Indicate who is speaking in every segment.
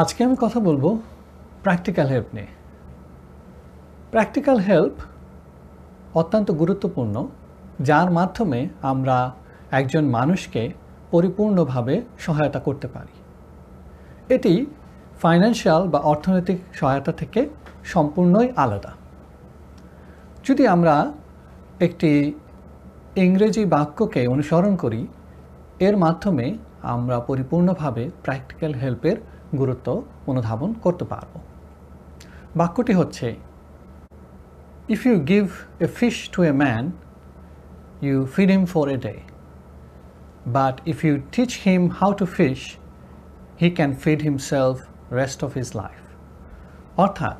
Speaker 1: আজকে আমি কথা বলব প্র্যাকটিক্যাল হেল্প নিয়ে। প্র্যাকটিক্যাল হেল্প অত্যন্ত গুরুত্বপূর্ণ, যার মাধ্যমে আমরা একজন মানুষকে পরিপূর্ণভাবে সহায়তা করতে পারি। এটি ফাইন্যান্সিয়াল বা অর্থনৈতিক সহায়তা থেকে সম্পূর্ণই আলাদা। যদি আমরা একটি ইংরেজি বাক্যকে অনুসরণ করি, এর মাধ্যমে আমরা পরিপূর্ণভাবে প্র্যাকটিক্যাল হেল্পের গুরুত্ব অনুধাবন করতে পারব। বাক্যটি হচ্ছে if you give a fish to a man you feed him for a day but if you teach him how to fish he can feed himself rest of his life অর্থাৎ,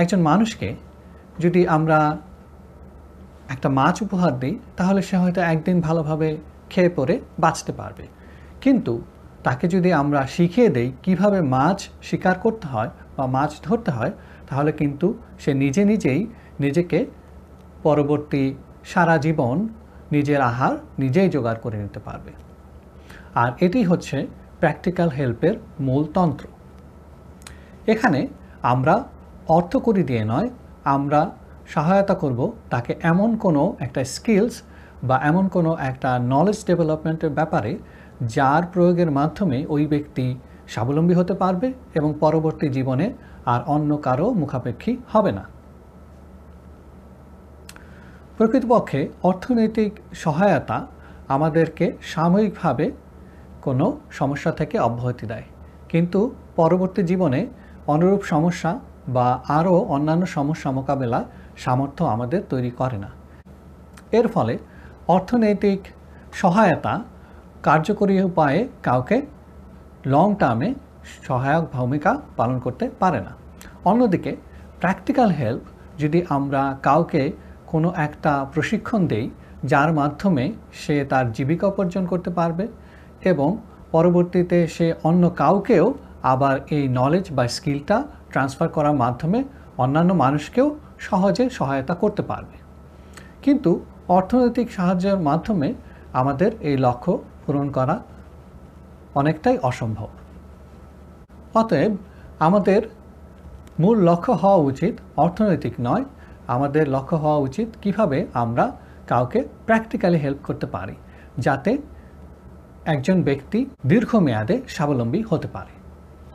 Speaker 1: একজন মানুষকে যদি আমরা একটা মাছ উপহার দিই, তাহলে সে হয়তো একদিন ভালোভাবে খেয়ে পরে বাঁচতে পারবে। কিন্তু তাকে যদি আমরা শিখিয়ে দেই কীভাবে মাছ শিকার করতে হয় বা মাছ ধরতে হয়, তাহলে কিন্তু সে নিজে নিজেই নিজেকে পরবর্তী সারা জীবন নিজের আহার নিজেই জোগাড় করে নিতে পারবে। আর এটি হচ্ছে প্র্যাকটিক্যাল হেল্পের মূল তন্ত্র। এখানে আমরা অর্থ করি দিয়ে নয়, আমরা সহায়তা করব তাকে এমন কোনো একটা স্কিলস বা এমন কোনো একটা নলেজ ডেভেলপমেন্টের ব্যাপারে যার প্রয়োগের মাধ্যমে ওই ব্যক্তি স্বাবলম্বী হতে পারবে এবং পরবর্তী জীবনে আর অন্য কারও মুখাপেক্ষী হবে না। প্রকৃতপক্ষে অর্থনৈতিক সহায়তা আমাদেরকে সাময়িকভাবে কোনো সমস্যা থেকে অব্যাহতি দেয়। কিন্তু পরবর্তী জীবনে অনুরূপ সমস্যা বা আরও অন্যান্য সমস্যা মোকাবেলা সামর্থ্য আমাদের তৈরি করে না। এর ফলে অর্থনৈতিক সহায়তা কার্যকরী উপায়ে কাউকে লং টার্মে সহায়ক ভূমিকা পালন করতে পারে না। অন্যদিকে প্র্যাকটিক্যাল হেল্প যদি আমরা কাউকে কোনো একটা প্রশিক্ষণ দেই, যার মাধ্যমে সে তার জীবিকা উপার্জন করতে পারবে এবং পরবর্তীতে সে অন্য কাউকেও আবার এই নলেজ বা স্কিলটা ট্রান্সফার করার মাধ্যমে অন্যান্য মানুষকেও সহজে সহায়তা করতে পারবে। কিন্তু অর্থনৈতিক সাহায্যের মাধ্যমে আমাদের এই লক্ষ্য পূরণ করা অনেকটাই অসম্ভব। অতএব আমাদের মূল লক্ষ্য হওয়া উচিত অর্থনৈতিক নয়, আমাদের লক্ষ্য হওয়া উচিত কীভাবে আমরা কাউকে প্র্যাকটিক্যালি হেল্প করতে পারি, যাতে একজন ব্যক্তি দীর্ঘমেয়াদে স্বাবলম্বী হতে পারে।